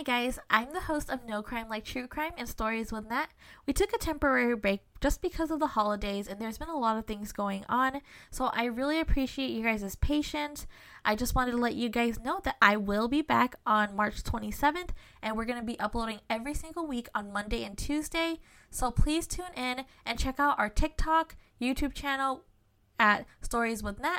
Hi guys, I'm the host of No Crime Like True Crime and Stories with Nat. We took a temporary break just because of the holidays and there's been a lot of things going on, so I really appreciate you guys' patience. I just wanted to let you guys know that I will be back on March 27th and we're going to be uploading every single week on Monday and Tuesday. So please tune in and check out our TikTok, YouTube channel at Stories with Nat